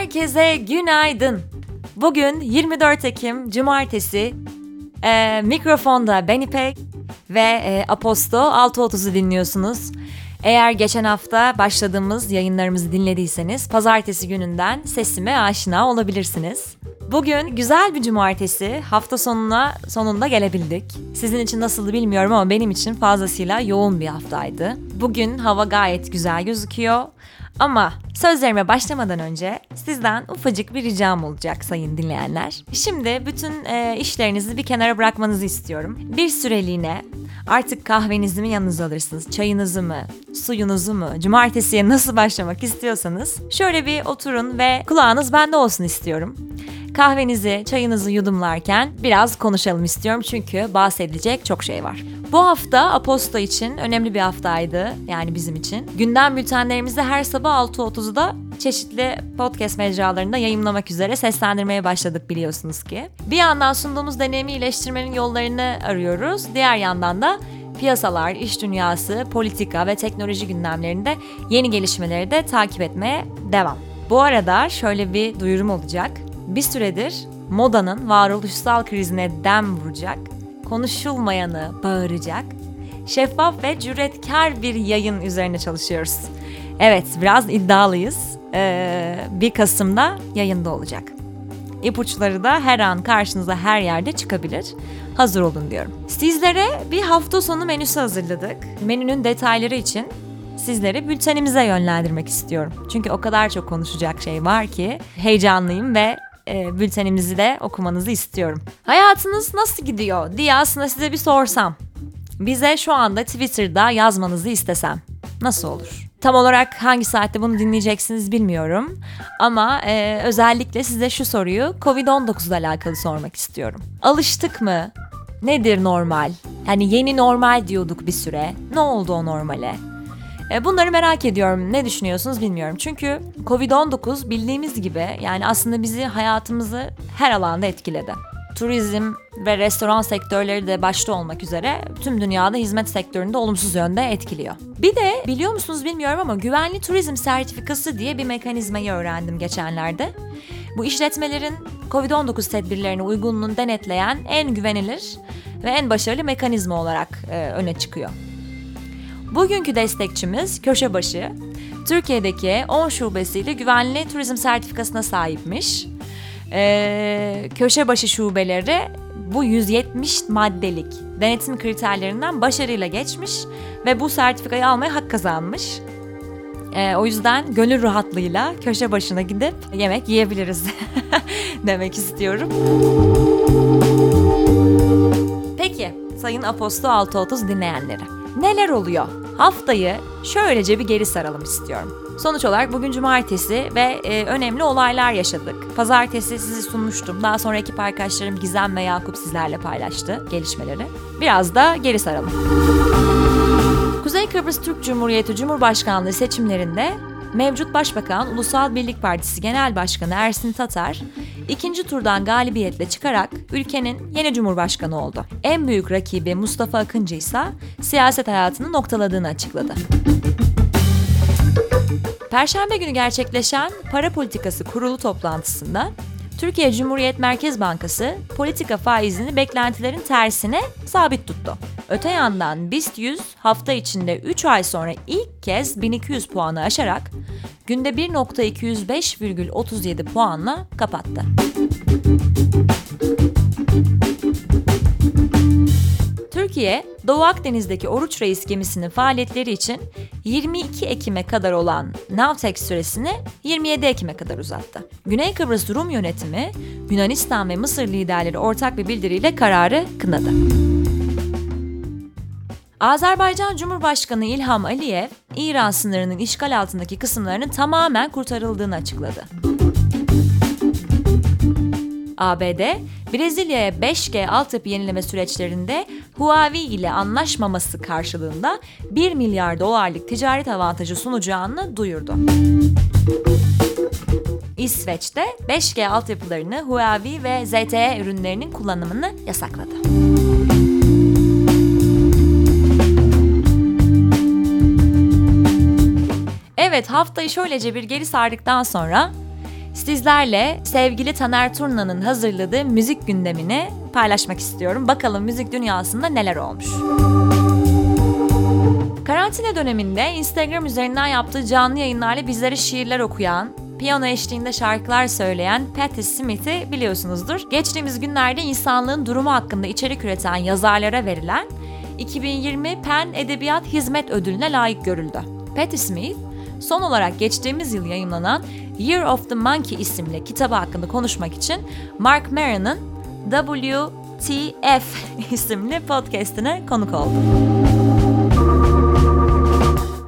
Herkese günaydın. Bugün 24 Ekim Cumartesi. Ee, mikrofonda ben İpek ve e, Aposto 6.30'u dinliyorsunuz. Eğer geçen hafta başladığımız yayınlarımızı dinlediyseniz pazartesi gününden sesime aşina olabilirsiniz. Bugün güzel bir cumartesi. Hafta sonuna sonunda gelebildik. Sizin için nasıldı bilmiyorum ama benim için fazlasıyla yoğun bir haftaydı. Bugün hava gayet güzel gözüküyor. Ama sözlerime başlamadan önce sizden ufacık bir ricam olacak sayın dinleyenler. Şimdi bütün e, işlerinizi bir kenara bırakmanızı istiyorum. Bir süreliğine artık kahvenizi mi yanınıza alırsınız, çayınızı mı, suyunuzu mu, cumartesiye nasıl başlamak istiyorsanız şöyle bir oturun ve kulağınız bende olsun istiyorum. Kahvenizi, çayınızı yudumlarken biraz konuşalım istiyorum çünkü bahsedilecek çok şey var. Bu hafta Aposto için önemli bir haftaydı yani bizim için. Gündem bültenlerimizi her sabah 6.30'da çeşitli podcast mecralarında yayınlamak üzere seslendirmeye başladık biliyorsunuz ki. Bir yandan sunduğumuz deneyimi iyileştirmenin yollarını arıyoruz. Diğer yandan da piyasalar, iş dünyası, politika ve teknoloji gündemlerinde yeni gelişmeleri de takip etmeye devam. Bu arada şöyle bir duyurum olacak. Bir süredir modanın varoluşsal krizine dem vuracak, konuşulmayanı bağıracak, şeffaf ve cüretkar bir yayın üzerine çalışıyoruz. Evet, biraz iddialıyız. Ee, 1 Kasım'da yayında olacak. İpuçları da her an karşınıza her yerde çıkabilir. Hazır olun diyorum. Sizlere bir hafta sonu menüsü hazırladık. Menünün detayları için sizleri bültenimize yönlendirmek istiyorum. Çünkü o kadar çok konuşacak şey var ki heyecanlıyım ve e, bültenimizi de okumanızı istiyorum. Hayatınız nasıl gidiyor diye aslında size bir sorsam. Bize şu anda Twitter'da yazmanızı istesem nasıl olur? Tam olarak hangi saatte bunu dinleyeceksiniz bilmiyorum. Ama e, özellikle size şu soruyu Covid-19 ile alakalı sormak istiyorum. Alıştık mı? Nedir normal? Yani yeni normal diyorduk bir süre. Ne oldu o normale? E, bunları merak ediyorum. Ne düşünüyorsunuz bilmiyorum. Çünkü Covid-19 bildiğimiz gibi yani aslında bizi hayatımızı her alanda etkiledi. Turizm ve restoran sektörleri de başta olmak üzere tüm dünyada hizmet sektöründe olumsuz yönde etkiliyor. Bir de biliyor musunuz bilmiyorum ama güvenli turizm sertifikası diye bir mekanizmayı öğrendim geçenlerde. Bu işletmelerin Covid-19 tedbirlerine uygunluğunu denetleyen en güvenilir ve en başarılı mekanizma olarak e, öne çıkıyor. Bugünkü destekçimiz Köşebaşı, Türkiye'deki 10 şubesiyle güvenli turizm sertifikasına sahipmiş. Ee, Köşebaşı şubeleri bu 170 maddelik denetim kriterlerinden başarıyla geçmiş ve bu sertifikayı almaya hak kazanmış. Ee, o yüzden gönül rahatlığıyla köşe başına gidip yemek yiyebiliriz demek istiyorum. Peki Sayın Aposto 630 dinleyenleri. Neler oluyor? Haftayı şöylece bir geri saralım istiyorum. Sonuç olarak bugün cumartesi ve e, önemli olaylar yaşadık. Pazartesi sizi sunmuştum. Daha sonra ekip arkadaşlarım Gizem ve Yakup sizlerle paylaştı gelişmeleri. Biraz da geri saralım. Kuzey Kıbrıs Türk Cumhuriyeti Cumhurbaşkanlığı seçimlerinde mevcut Başbakan Ulusal Birlik Partisi Genel Başkanı Ersin Tatar ikinci turdan galibiyetle çıkarak ülkenin yeni cumhurbaşkanı oldu. En büyük rakibi Mustafa Akıncı ise siyaset hayatını noktaladığını açıkladı. Perşembe günü gerçekleşen para politikası kurulu toplantısında Türkiye Cumhuriyet Merkez Bankası politika faizini beklentilerin tersine sabit tuttu. Öte yandan BIST 100 hafta içinde 3 ay sonra ilk kez 1200 puanı aşarak günde 1.205,37 puanla kapattı. Türkiye, Doğu Akdeniz'deki Oruç Reis gemisinin faaliyetleri için 22 Ekim'e kadar olan Navtex süresini 27 Ekim'e kadar uzattı. Güney Kıbrıs Rum yönetimi, Yunanistan ve Mısır liderleri ortak bir bildiriyle kararı kınadı. Azerbaycan Cumhurbaşkanı İlham Aliyev, İran sınırının işgal altındaki kısımlarının tamamen kurtarıldığını açıkladı. ABD, Brezilya'ya 5G altyapı yenileme süreçlerinde Huawei ile anlaşmaması karşılığında 1 milyar dolarlık ticaret avantajı sunacağını duyurdu. İsveç'te 5G altyapılarını Huawei ve ZTE ürünlerinin kullanımını yasakladı. Evet haftayı şöylece bir geri sardıktan sonra Sizlerle sevgili Taner Turna'nın hazırladığı müzik gündemini paylaşmak istiyorum. Bakalım müzik dünyasında neler olmuş. Karantina döneminde Instagram üzerinden yaptığı canlı yayınlarla bizlere şiirler okuyan, piyano eşliğinde şarkılar söyleyen Patti Smith'i biliyorsunuzdur. Geçtiğimiz günlerde insanlığın durumu hakkında içerik üreten yazarlara verilen 2020 PEN Edebiyat Hizmet Ödülüne layık görüldü. Patti Smith, son olarak geçtiğimiz yıl yayınlanan Year of the Monkey isimli kitabı hakkında konuşmak için Mark Maron'ın WTF isimli podcastine konuk oldu.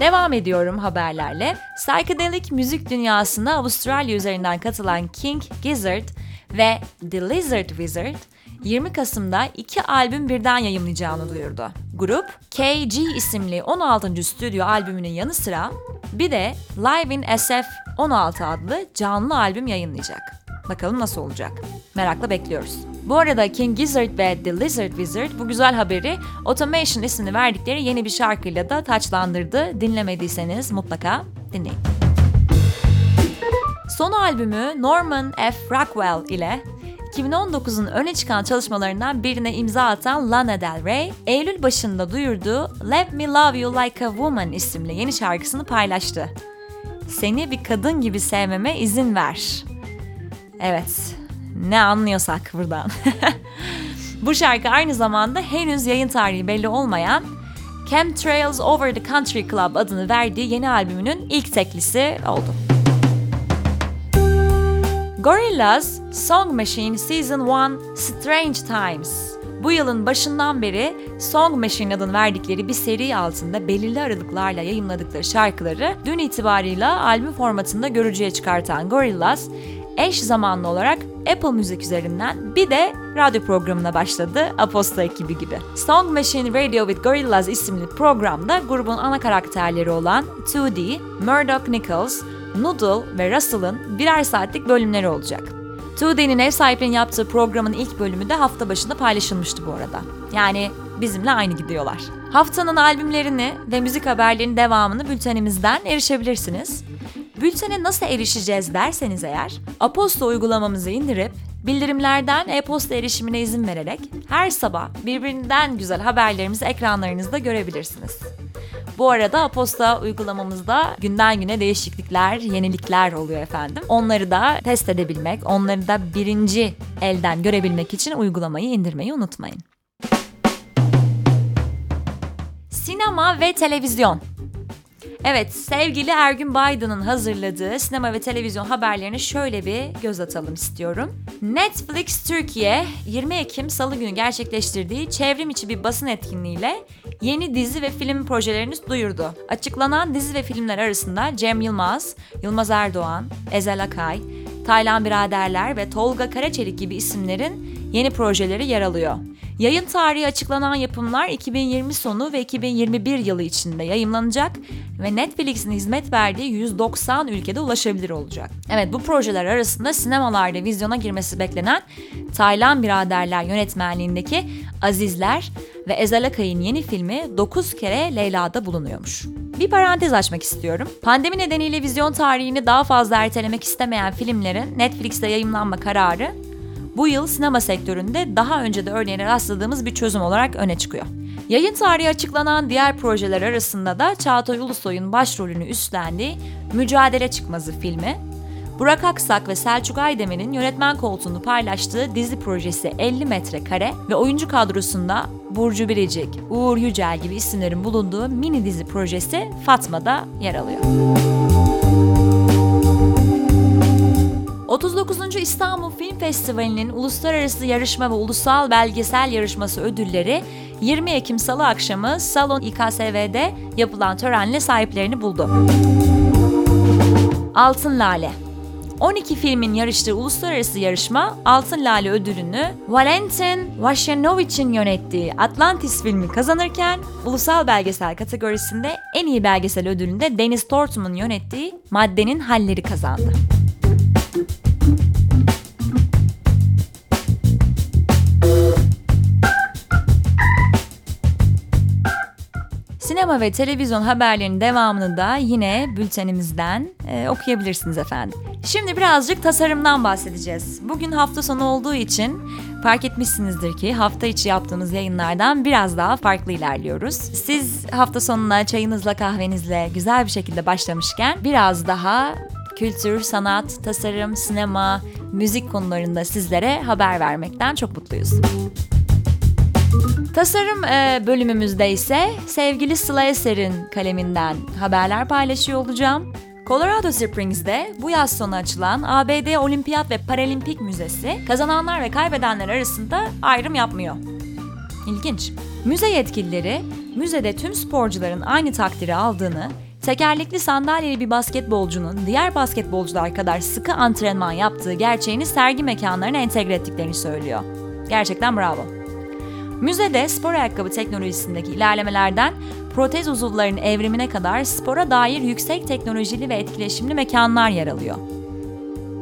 Devam ediyorum haberlerle. Psychedelic müzik dünyasına Avustralya üzerinden katılan King Gizzard ve The Lizard Wizard 20 Kasım'da iki albüm birden yayımlayacağını duyurdu. Grup, KG isimli 16. stüdyo albümünün yanı sıra bir de Live in SF 16 adlı canlı albüm yayınlayacak. Bakalım nasıl olacak? Merakla bekliyoruz. Bu arada King Gizzard ve The Lizard Wizard bu güzel haberi Automation ismini verdikleri yeni bir şarkıyla da taçlandırdı. Dinlemediyseniz mutlaka dinleyin. Son albümü Norman F. Rockwell ile 2019'un öne çıkan çalışmalarından birine imza atan Lana Del Rey, Eylül başında duyurduğu Let Me Love You Like a Woman isimli yeni şarkısını paylaştı. Seni bir kadın gibi sevmeme izin ver. Evet, ne anlıyorsak buradan. Bu şarkı aynı zamanda henüz yayın tarihi belli olmayan Chemtrails Over the Country Club adını verdiği yeni albümünün ilk teklisi oldu. Gorillaz Song Machine Season 1 Strange Times bu yılın başından beri Song Machine adını verdikleri bir seri altında belirli aralıklarla yayınladıkları şarkıları dün itibarıyla albüm formatında görücüye çıkartan Gorillaz, eş zamanlı olarak Apple Müzik üzerinden bir de radyo programına başladı Aposto ekibi gibi. Song Machine Radio with Gorillaz isimli programda grubun ana karakterleri olan 2D, Murdoch Nichols, Noodle ve Russell'ın birer saatlik bölümleri olacak. 2D'nin ev sahipliğini yaptığı programın ilk bölümü de hafta başında paylaşılmıştı bu arada. Yani bizimle aynı gidiyorlar. Haftanın albümlerini ve müzik haberlerinin devamını bültenimizden erişebilirsiniz. Bültene nasıl erişeceğiz derseniz eğer, Aposto uygulamamızı indirip bildirimlerden e-posta erişimine izin vererek her sabah birbirinden güzel haberlerimizi ekranlarınızda görebilirsiniz. Bu arada Aposta uygulamamızda günden güne değişiklikler, yenilikler oluyor efendim. Onları da test edebilmek, onları da birinci elden görebilmek için uygulamayı indirmeyi unutmayın. Sinema ve televizyon Evet, sevgili Ergün Biden'ın hazırladığı sinema ve televizyon haberlerine şöyle bir göz atalım istiyorum. Netflix Türkiye 20 Ekim Salı günü gerçekleştirdiği çevrim içi bir basın etkinliğiyle yeni dizi ve film projelerini duyurdu. Açıklanan dizi ve filmler arasında Cem Yılmaz, Yılmaz Erdoğan, Ezel Akay, Taylan Biraderler ve Tolga Karaçelik gibi isimlerin yeni projeleri yer alıyor. Yayın tarihi açıklanan yapımlar 2020 sonu ve 2021 yılı içinde yayınlanacak ve Netflix'in hizmet verdiği 190 ülkede ulaşabilir olacak. Evet bu projeler arasında sinemalarda vizyona girmesi beklenen Taylan Biraderler yönetmenliğindeki Azizler ve Ezel Akay'ın yeni filmi 9 kere Leyla'da bulunuyormuş. Bir parantez açmak istiyorum. Pandemi nedeniyle vizyon tarihini daha fazla ertelemek istemeyen filmlerin Netflix'te yayınlanma kararı bu yıl sinema sektöründe daha önce de örneğine rastladığımız bir çözüm olarak öne çıkıyor. Yayın tarihi açıklanan diğer projeler arasında da Çağatay Ulusoy'un başrolünü üstlendiği Mücadele Çıkmazı filmi, Burak Aksak ve Selçuk Aydemir'in yönetmen koltuğunu paylaştığı dizi projesi 50 metrekare ve oyuncu kadrosunda Burcu Biricik, Uğur Yücel gibi isimlerin bulunduğu mini dizi projesi Fatma'da yer alıyor. 39. İstanbul Film Festivali'nin uluslararası yarışma ve ulusal belgesel yarışması ödülleri 20 Ekim Salı akşamı Salon İKSV'de yapılan törenle sahiplerini buldu. Altın Lale 12 filmin yarıştığı uluslararası yarışma Altın Lale ödülünü Valentin Vashanovic'in yönettiği Atlantis filmi kazanırken ulusal belgesel kategorisinde en iyi belgesel ödülünde Deniz Tortum'un yönettiği Maddenin Halleri kazandı. Sinema ve televizyon haberlerinin devamını da yine bültenimizden e, okuyabilirsiniz efendim. Şimdi birazcık tasarımdan bahsedeceğiz. Bugün hafta sonu olduğu için fark etmişsinizdir ki hafta içi yaptığımız yayınlardan biraz daha farklı ilerliyoruz. Siz hafta sonuna çayınızla kahvenizle güzel bir şekilde başlamışken biraz daha kültür, sanat, tasarım, sinema, müzik konularında sizlere haber vermekten çok mutluyuz. Tasarım e, bölümümüzde ise sevgili Sıla Eser'in kaleminden haberler paylaşıyor olacağım. Colorado Springs'de bu yaz sonu açılan ABD Olimpiyat ve Paralimpik Müzesi kazananlar ve kaybedenler arasında ayrım yapmıyor. İlginç. Müze yetkilileri müzede tüm sporcuların aynı takdiri aldığını, tekerlekli sandalyeli bir basketbolcunun diğer basketbolcular kadar sıkı antrenman yaptığı gerçeğini sergi mekanlarına entegre ettiklerini söylüyor. Gerçekten bravo. Müzede spor ayakkabı teknolojisindeki ilerlemelerden protez uzuvların evrimine kadar spora dair yüksek teknolojili ve etkileşimli mekanlar yer alıyor.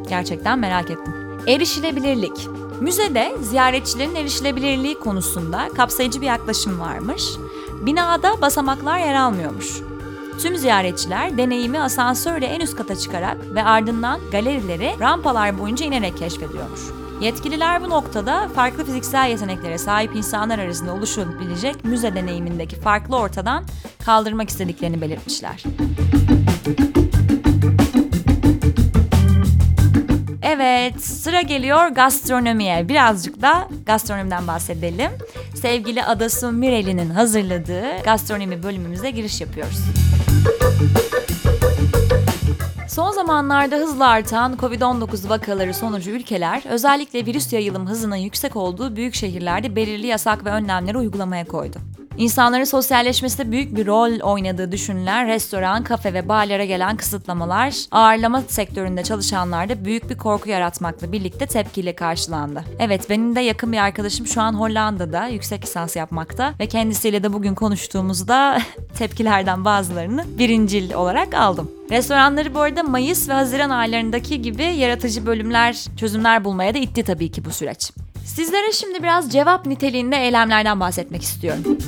Gerçekten merak ettim. Erişilebilirlik. Müzede ziyaretçilerin erişilebilirliği konusunda kapsayıcı bir yaklaşım varmış. Binada basamaklar yer almıyormuş. Tüm ziyaretçiler deneyimi asansörle en üst kata çıkarak ve ardından galerileri rampalar boyunca inerek keşfediyormuş. Yetkililer bu noktada farklı fiziksel yeteneklere sahip insanlar arasında oluşabilecek müze deneyimindeki farklı ortadan kaldırmak istediklerini belirtmişler. Evet, sıra geliyor gastronomiye. Birazcık da gastronomiden bahsedelim. Sevgili Adasu Mireli'nin hazırladığı gastronomi bölümümüze giriş yapıyoruz. Son zamanlarda hızla artan Covid-19 vakaları sonucu ülkeler özellikle virüs yayılım hızının yüksek olduğu büyük şehirlerde belirli yasak ve önlemleri uygulamaya koydu. İnsanların sosyalleşmesinde büyük bir rol oynadığı düşünülen restoran, kafe ve barlara gelen kısıtlamalar, ağırlama sektöründe çalışanlarda büyük bir korku yaratmakla birlikte tepkiyle karşılandı. Evet benim de yakın bir arkadaşım şu an Hollanda'da yüksek lisans yapmakta ve kendisiyle de bugün konuştuğumuzda tepkilerden bazılarını birincil olarak aldım. Restoranları bu arada Mayıs ve Haziran aylarındaki gibi yaratıcı bölümler, çözümler bulmaya da itti tabii ki bu süreç. Sizlere şimdi biraz cevap niteliğinde eylemlerden bahsetmek istiyorum.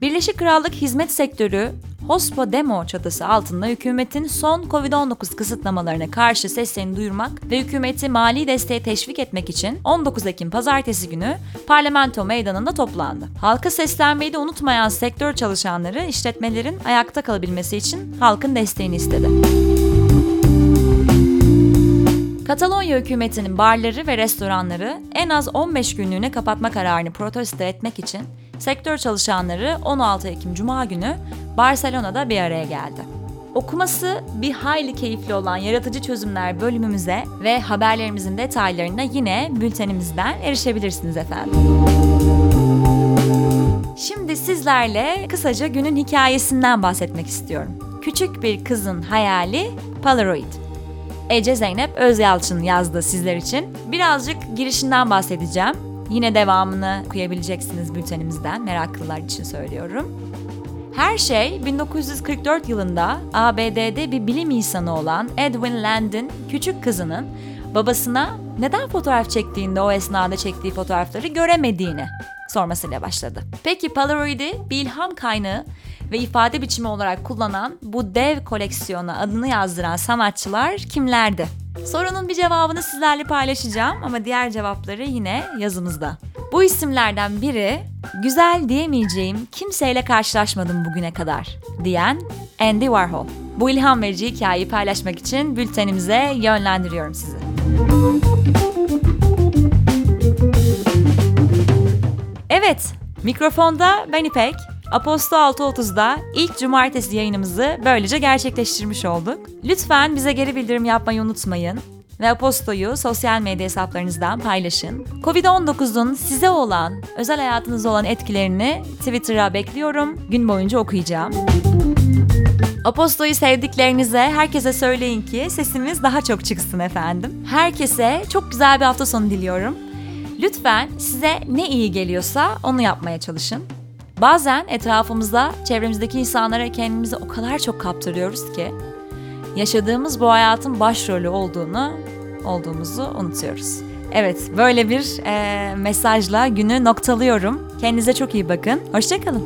Birleşik Krallık hizmet sektörü Hospo Demo çatısı altında hükümetin son Covid-19 kısıtlamalarına karşı seslerini duyurmak ve hükümeti mali desteğe teşvik etmek için 19 Ekim pazartesi günü parlamento meydanında toplandı. Halka seslenmeyi de unutmayan sektör çalışanları işletmelerin ayakta kalabilmesi için halkın desteğini istedi. Katalonya hükümetinin barları ve restoranları en az 15 günlüğüne kapatma kararını protesto etmek için sektör çalışanları 16 Ekim Cuma günü Barcelona'da bir araya geldi. Okuması bir hayli keyifli olan yaratıcı çözümler bölümümüze ve haberlerimizin detaylarına yine bültenimizden erişebilirsiniz efendim. Şimdi sizlerle kısaca günün hikayesinden bahsetmek istiyorum. Küçük bir kızın hayali Polaroid. Ece Zeynep Özyalçın yazdı sizler için. Birazcık girişinden bahsedeceğim. Yine devamını okuyabileceksiniz bültenimizden meraklılar için söylüyorum. Her şey 1944 yılında ABD'de bir bilim insanı olan Edwin Land'in küçük kızının babasına neden fotoğraf çektiğinde o esnada çektiği fotoğrafları göremediğini sormasıyla başladı. Peki Polaroid'i bir ilham kaynağı ve ifade biçimi olarak kullanan bu dev koleksiyona adını yazdıran sanatçılar kimlerdi? Sorunun bir cevabını sizlerle paylaşacağım ama diğer cevapları yine yazımızda. Bu isimlerden biri güzel diyemeyeceğim kimseyle karşılaşmadım bugüne kadar diyen Andy Warhol. Bu ilham verici hikayeyi paylaşmak için bültenimize yönlendiriyorum sizi. Evet, mikrofonda ben İpek. Aposto 6.30'da ilk cumartesi yayınımızı böylece gerçekleştirmiş olduk. Lütfen bize geri bildirim yapmayı unutmayın ve Aposto'yu sosyal medya hesaplarınızdan paylaşın. Covid-19'un size olan, özel hayatınızda olan etkilerini Twitter'a bekliyorum. Gün boyunca okuyacağım. Aposto'yu sevdiklerinize herkese söyleyin ki sesimiz daha çok çıksın efendim. Herkese çok güzel bir hafta sonu diliyorum. Lütfen size ne iyi geliyorsa onu yapmaya çalışın. Bazen etrafımızda, çevremizdeki insanlara kendimizi o kadar çok kaptırıyoruz ki yaşadığımız bu hayatın başrolü olduğunu, olduğumuzu unutuyoruz. Evet, böyle bir e, mesajla günü noktalıyorum. Kendinize çok iyi bakın. Hoşçakalın.